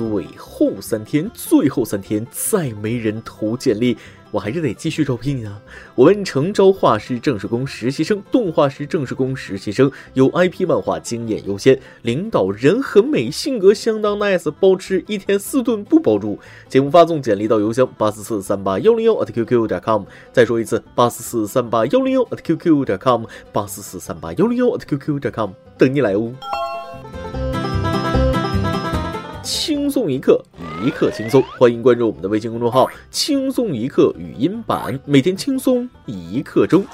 最后三天，最后三天再没人投简历。我还是得继续招聘呀！我们诚招画师、正式工实习生、动画师、正式工实习生，有 IP 漫画经验优先。领导人很美，性格相当 nice，包吃一天四顿不包住。请勿发送简历到邮箱八四四三八幺零幺 at qq 点 com。再说一次，八四四三八幺零幺 at qq 点 com，八四四三八幺零幺 at qq 点 com，等你来哦。轻松一刻，一刻轻松。欢迎关注我们的微信公众号“轻松一刻语音版”，每天轻松一刻钟。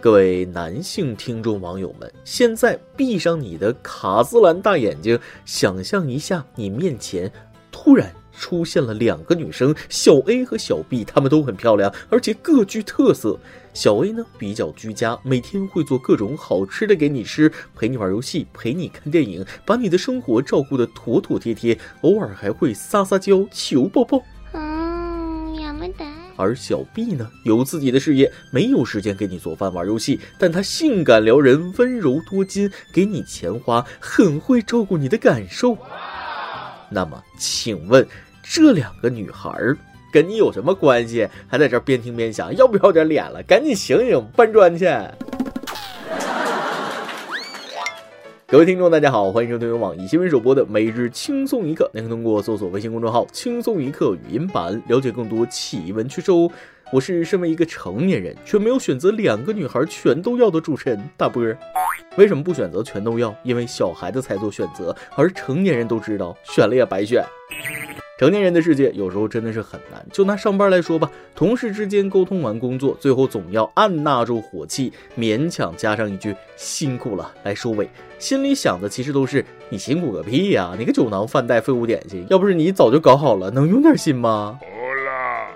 各位男性听众网友们，现在闭上你的卡姿兰大眼睛，想象一下，你面前突然。出现了两个女生，小 A 和小 B，她们都很漂亮，而且各具特色。小 A 呢比较居家，每天会做各种好吃的给你吃，陪你玩游戏，陪你看电影，把你的生活照顾得妥妥帖帖，偶尔还会撒撒娇，求抱抱。而小 B 呢有自己的事业，没有时间给你做饭玩游戏，但她性感撩人，温柔多金，给你钱花，很会照顾你的感受。那么，请问？这两个女孩儿跟你有什么关系？还在这边听边想，要不要点脸了？赶紧醒醒，搬砖去！各位听众，大家好，欢迎收听由网易新闻首播的每日轻松一刻。您可以通过搜索微信公众号“轻松一刻”语音版了解更多奇闻趣事哦。我是身为一个成年人却没有选择两个女孩全都要的主持人大波儿。为什么不选择全都要？因为小孩子才做选择，而成年人都知道，选了也白选。成年人的世界有时候真的是很难。就拿上班来说吧，同事之间沟通完工作，最后总要按捺住火气，勉强加上一句“辛苦了”来收尾，心里想的其实都是“你辛苦个屁呀，你个酒囊饭袋废物点心，要不是你早就搞好了，能用点心吗？”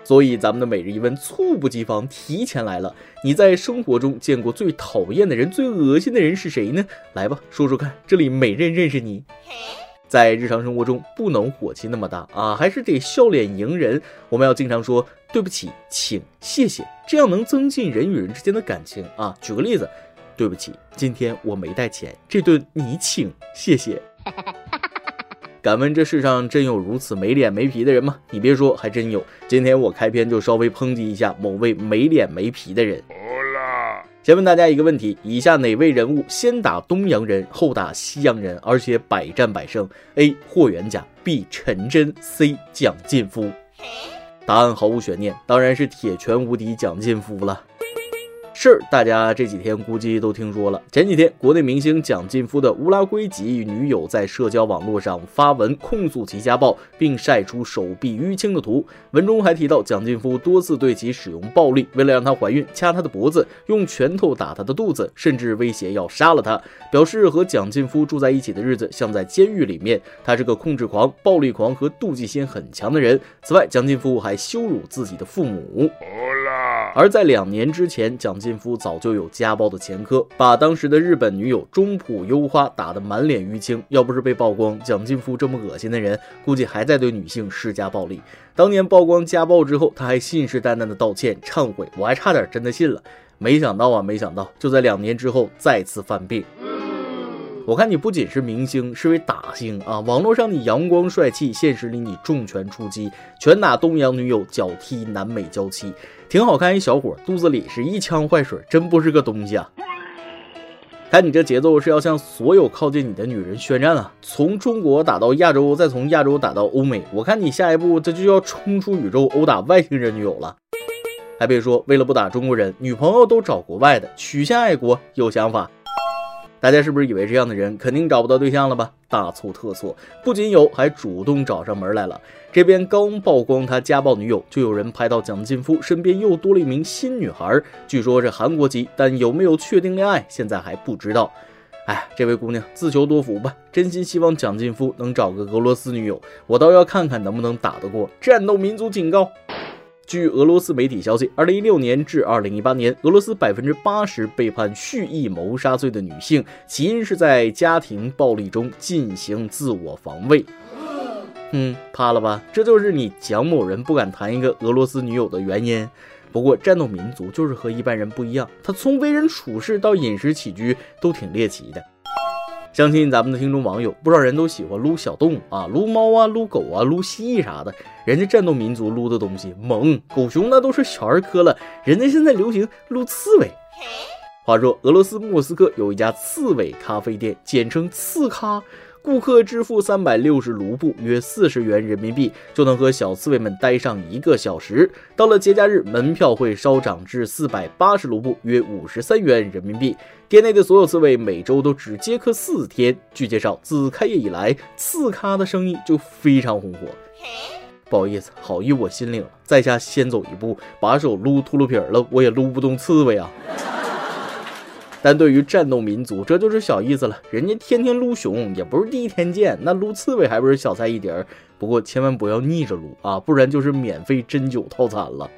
所以咱们的每日一问猝不及防提前来了，你在生活中见过最讨厌的人、最恶心的人是谁呢？来吧，说说看，这里每人认识你。在日常生活中不能火气那么大啊，还是得笑脸迎人。我们要经常说对不起，请，谢谢，这样能增进人与人之间的感情啊。举个例子，对不起，今天我没带钱，这顿你请，谢谢。敢问这世上真有如此没脸没皮的人吗？你别说，还真有。今天我开篇就稍微抨击一下某位没脸没皮的人。先问大家一个问题：以下哪位人物先打东洋人，后打西洋人，而且百战百胜？A. 霍元甲，B. 陈真，C. 蒋劲夫。答案毫无悬念，当然是铁拳无敌蒋劲夫了。事儿大家这几天估计都听说了。前几天，国内明星蒋劲夫的乌拉圭籍女友在社交网络上发文控诉其家暴，并晒出手臂淤青的图。文中还提到蒋劲夫多次对其使用暴力，为了让她怀孕，掐她的脖子，用拳头打她的肚子，甚至威胁要杀了她。表示和蒋劲夫住在一起的日子像在监狱里面。他是个控制狂、暴力狂和妒忌心很强的人。此外，蒋劲夫还羞辱自己的父母。而在两年之前，蒋劲夫早就有家暴的前科，把当时的日本女友中浦优花打得满脸淤青。要不是被曝光，蒋劲夫这么恶心的人，估计还在对女性施加暴力。当年曝光家暴之后，他还信誓旦旦的道歉忏悔，我还差点真的信了。没想到啊，没想到就在两年之后再次犯病。我看你不仅是明星，是位打星啊！网络上你阳光帅气，现实里你重拳出击，拳打东洋女友，脚踢南美娇妻。挺好看，一小伙肚子里是一腔坏水，真不是个东西啊！看你这节奏是要向所有靠近你的女人宣战啊！从中国打到亚洲，再从亚洲打到欧美，我看你下一步这就要冲出宇宙殴打外星人女友了。还别说，为了不打中国人，女朋友都找国外的，曲线爱国，有想法。大家是不是以为这样的人肯定找不到对象了吧？大错特错，不仅有，还主动找上门来了。这边刚曝光他家暴女友，就有人拍到蒋劲夫身边又多了一名新女孩，据说是韩国籍，但有没有确定恋爱，现在还不知道。哎，这位姑娘自求多福吧，真心希望蒋劲夫能找个俄罗斯女友，我倒要看看能不能打得过战斗民族警告。据俄罗斯媒体消息，二零一六年至二零一八年，俄罗斯百分之八十被判蓄意谋杀罪的女性，起因是在家庭暴力中进行自我防卫。嗯，怕了吧？这就是你蒋某人不敢谈一个俄罗斯女友的原因。不过，战斗民族就是和一般人不一样，他从为人处事到饮食起居都挺猎奇的。相信咱们的听众网友，不少人都喜欢撸小动物啊，撸猫啊，撸狗啊，撸蜥蜴啥的。人家战斗民族撸的东西猛，狗熊那都是小儿科了，人家现在流行撸刺猬。话说，俄罗斯莫斯科有一家刺猬咖啡店，简称刺咖。顾客支付三百六十卢布，约四十元人民币，就能和小刺猬们待上一个小时。到了节假日，门票会稍涨至四百八十卢布，约五十三元人民币。店内的所有刺猬每周都只接客四天。据介绍，自开业以来，刺咖的生意就非常红火。不好意思，好意我心领了，在下先走一步，把手撸秃噜皮了，我也撸不动刺猬啊。但对于战斗民族，这就是小意思了。人家天天撸熊，也不是第一天见，那撸刺猬还不是小菜一碟儿。不过千万不要逆着撸啊，不然就是免费针灸套餐了。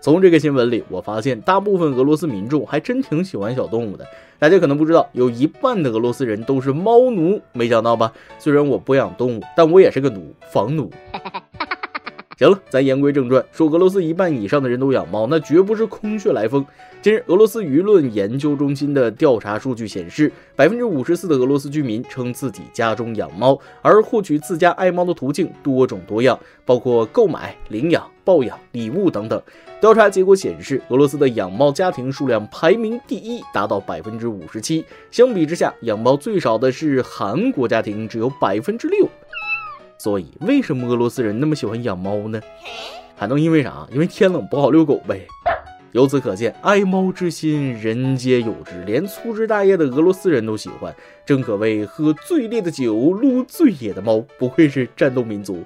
从这个新闻里，我发现大部分俄罗斯民众还真挺喜欢小动物的。大家可能不知道，有一半的俄罗斯人都是猫奴，没想到吧？虽然我不养动物，但我也是个奴，房奴。行了，咱言归正传，说俄罗斯一半以上的人都养猫，那绝不是空穴来风。近日，俄罗斯舆论研究中心的调查数据显示，百分之五十四的俄罗斯居民称自己家中养猫，而获取自家爱猫的途径多种多样，包括购买、领养、抱养、礼物等等。调查结果显示，俄罗斯的养猫家庭数量排名第一，达到百分之五十七。相比之下，养猫最少的是韩国家庭，只有百分之六。所以，为什么俄罗斯人那么喜欢养猫呢？还能因为啥？因为天冷不好遛狗呗。由此可见，爱猫之心人皆有之，连粗枝大叶的俄罗斯人都喜欢，真可谓喝最烈的酒，撸最野的猫，不愧是战斗民族。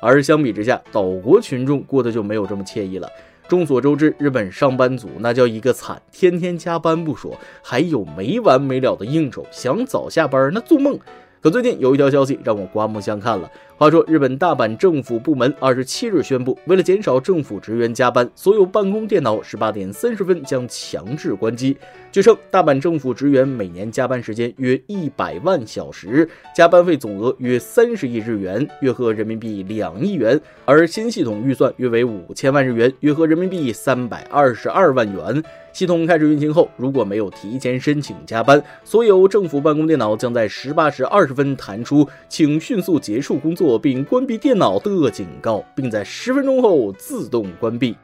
而相比之下，岛国群众过得就没有这么惬意了。众所周知，日本上班族那叫一个惨，天天加班不说，还有没完没了的应酬，想早下班那做梦。可最近有一条消息让我刮目相看了。话说，日本大阪政府部门二十七日宣布，为了减少政府职员加班，所有办公电脑十八点三十分将强制关机。据称，大阪政府职员每年加班时间约一百万小时，加班费总额约三十亿日元，约合人民币两亿元，而新系统预算约为五千万日元，约合人民币三百二十二万元。系统开始运行后，如果没有提前申请加班，所有政府办公电脑将在十八时二十分弹出“请迅速结束工作作并关闭电脑”的警告，并在十分钟后自动关闭。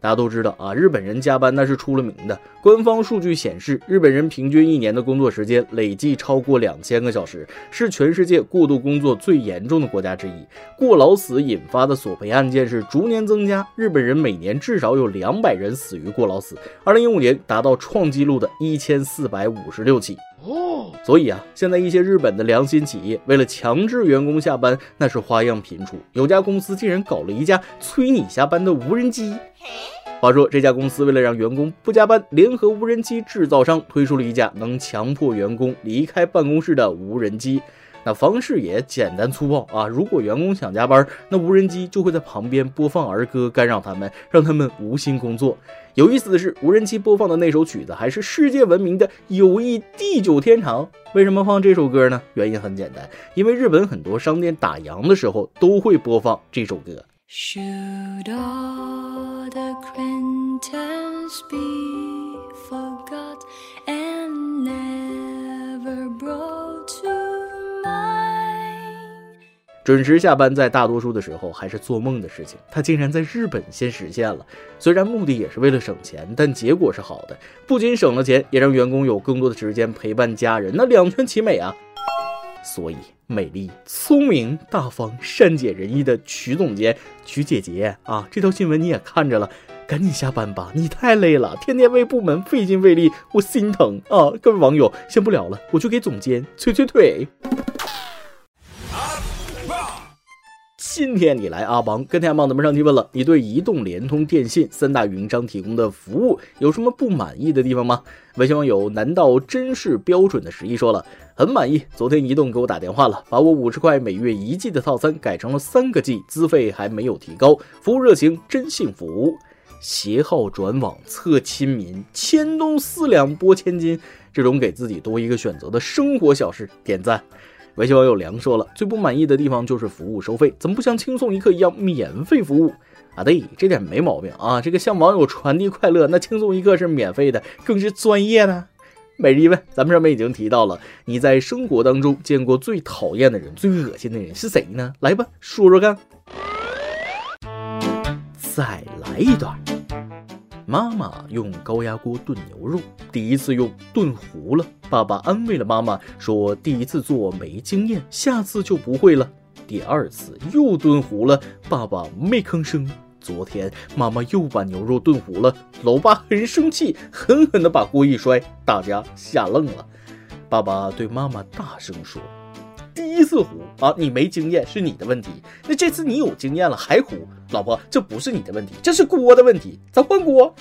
大家都知道啊，日本人加班那是出了名的。官方数据显示，日本人平均一年的工作时间累计超过两千个小时，是全世界过度工作最严重的国家之一。过劳死引发的索赔案件是逐年增加，日本人每年至少有两百人死于过劳死。二零一五年达到创纪录的一千四百五十六起。哦，所以啊，现在一些日本的良心企业为了强制员工下班，那是花样频出。有家公司竟然搞了一架催你下班的无人机。话说，这家公司为了让员工不加班，联合无人机制造商推出了一架能强迫员工离开办公室的无人机。方式也简单粗暴啊！如果员工想加班，那无人机就会在旁边播放儿歌，干扰他们，让他们无心工作。有意思的是，无人机播放的那首曲子还是世界闻名的《友谊地久天长》。为什么放这首歌呢？原因很简单，因为日本很多商店打烊的时候都会播放这首歌。Should all the be 准时下班，在大多数的时候还是做梦的事情。他竟然在日本先实现了，虽然目的也是为了省钱，但结果是好的。不仅省了钱，也让员工有更多的时间陪伴家人，那两全其美啊！所以，美丽、聪明、大方、善解人意的曲总监、曲姐姐啊，这条新闻你也看着了，赶紧下班吧，你太累了，天天为部门费心费力，我心疼啊！各位网友，先不聊了，我去给总监捶捶腿。今天你来阿邦跟天棒咱们上期问了，你对移动、联通、电信三大运营商提供的服务有什么不满意的地方吗？微信网友难道真是标准的十一说了，很满意。昨天移动给我打电话了，把我五十块每月一 G 的套餐改成了三个 G，资费还没有提高，服务热情真幸福。携号转网测亲民，千东四两拨千金，这种给自己多一个选择的生活小事，点赞。维修网友梁说了，最不满意的地方就是服务收费，怎么不像轻松一刻一样免费服务啊？对，这点没毛病啊。这个向网友传递快乐，那轻松一刻是免费的，更是专业呢。每日一问，咱们上面已经提到了，你在生活当中见过最讨厌的人、最恶心的人是谁呢？来吧，说说看。再来一段。妈妈用高压锅炖牛肉，第一次用炖糊了。爸爸安慰了妈妈，说第一次做没经验，下次就不会了。第二次又炖糊了，爸爸没吭声。昨天妈妈又把牛肉炖糊了，老爸很生气，狠狠地把锅一摔，大家吓愣了。爸爸对妈妈大声说：“第一次糊啊，你没经验是你的问题。那这次你有经验了还糊，老婆这不是你的问题，这是锅的问题，咱换锅。”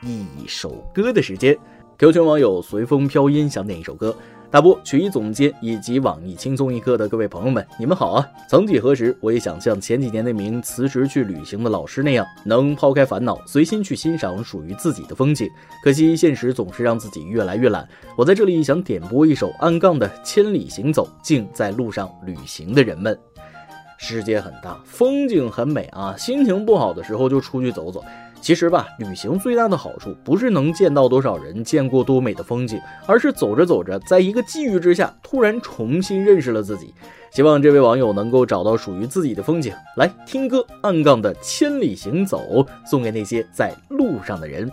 一首歌的时间，Q 群网友随风飘音想点一首歌。大波曲艺总监以及网易轻松一刻的各位朋友们，你们好啊！曾几何时，我也想像前几年那名辞职去旅行的老师那样，能抛开烦恼，随心去欣赏属于自己的风景。可惜现实总是让自己越来越懒。我在这里想点播一首安杠的《千里行走》，敬在路上旅行的人们。世界很大，风景很美啊！心情不好的时候就出去走走。其实吧，旅行最大的好处不是能见到多少人，见过多美的风景，而是走着走着，在一个际遇之下，突然重新认识了自己。希望这位网友能够找到属于自己的风景。来听歌，暗杠的《千里行走》，送给那些在路上的人。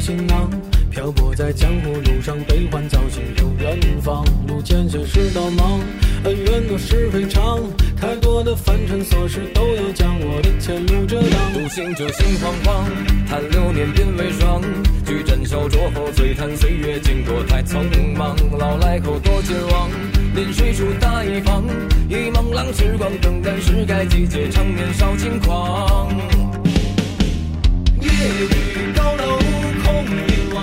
行囊，漂泊在江湖路上，悲欢交集有远方。路艰险世道忙，恩怨多是非长，太多的凡尘琐事都要将我的前路遮挡。独行者心惶惶，叹流年鬓微霜。举盏小酌后，醉叹岁月经过太匆忙。老来后多健忘，临水处大一方。一梦浪时光等待是该季节，常年少轻狂。月与高楼空饮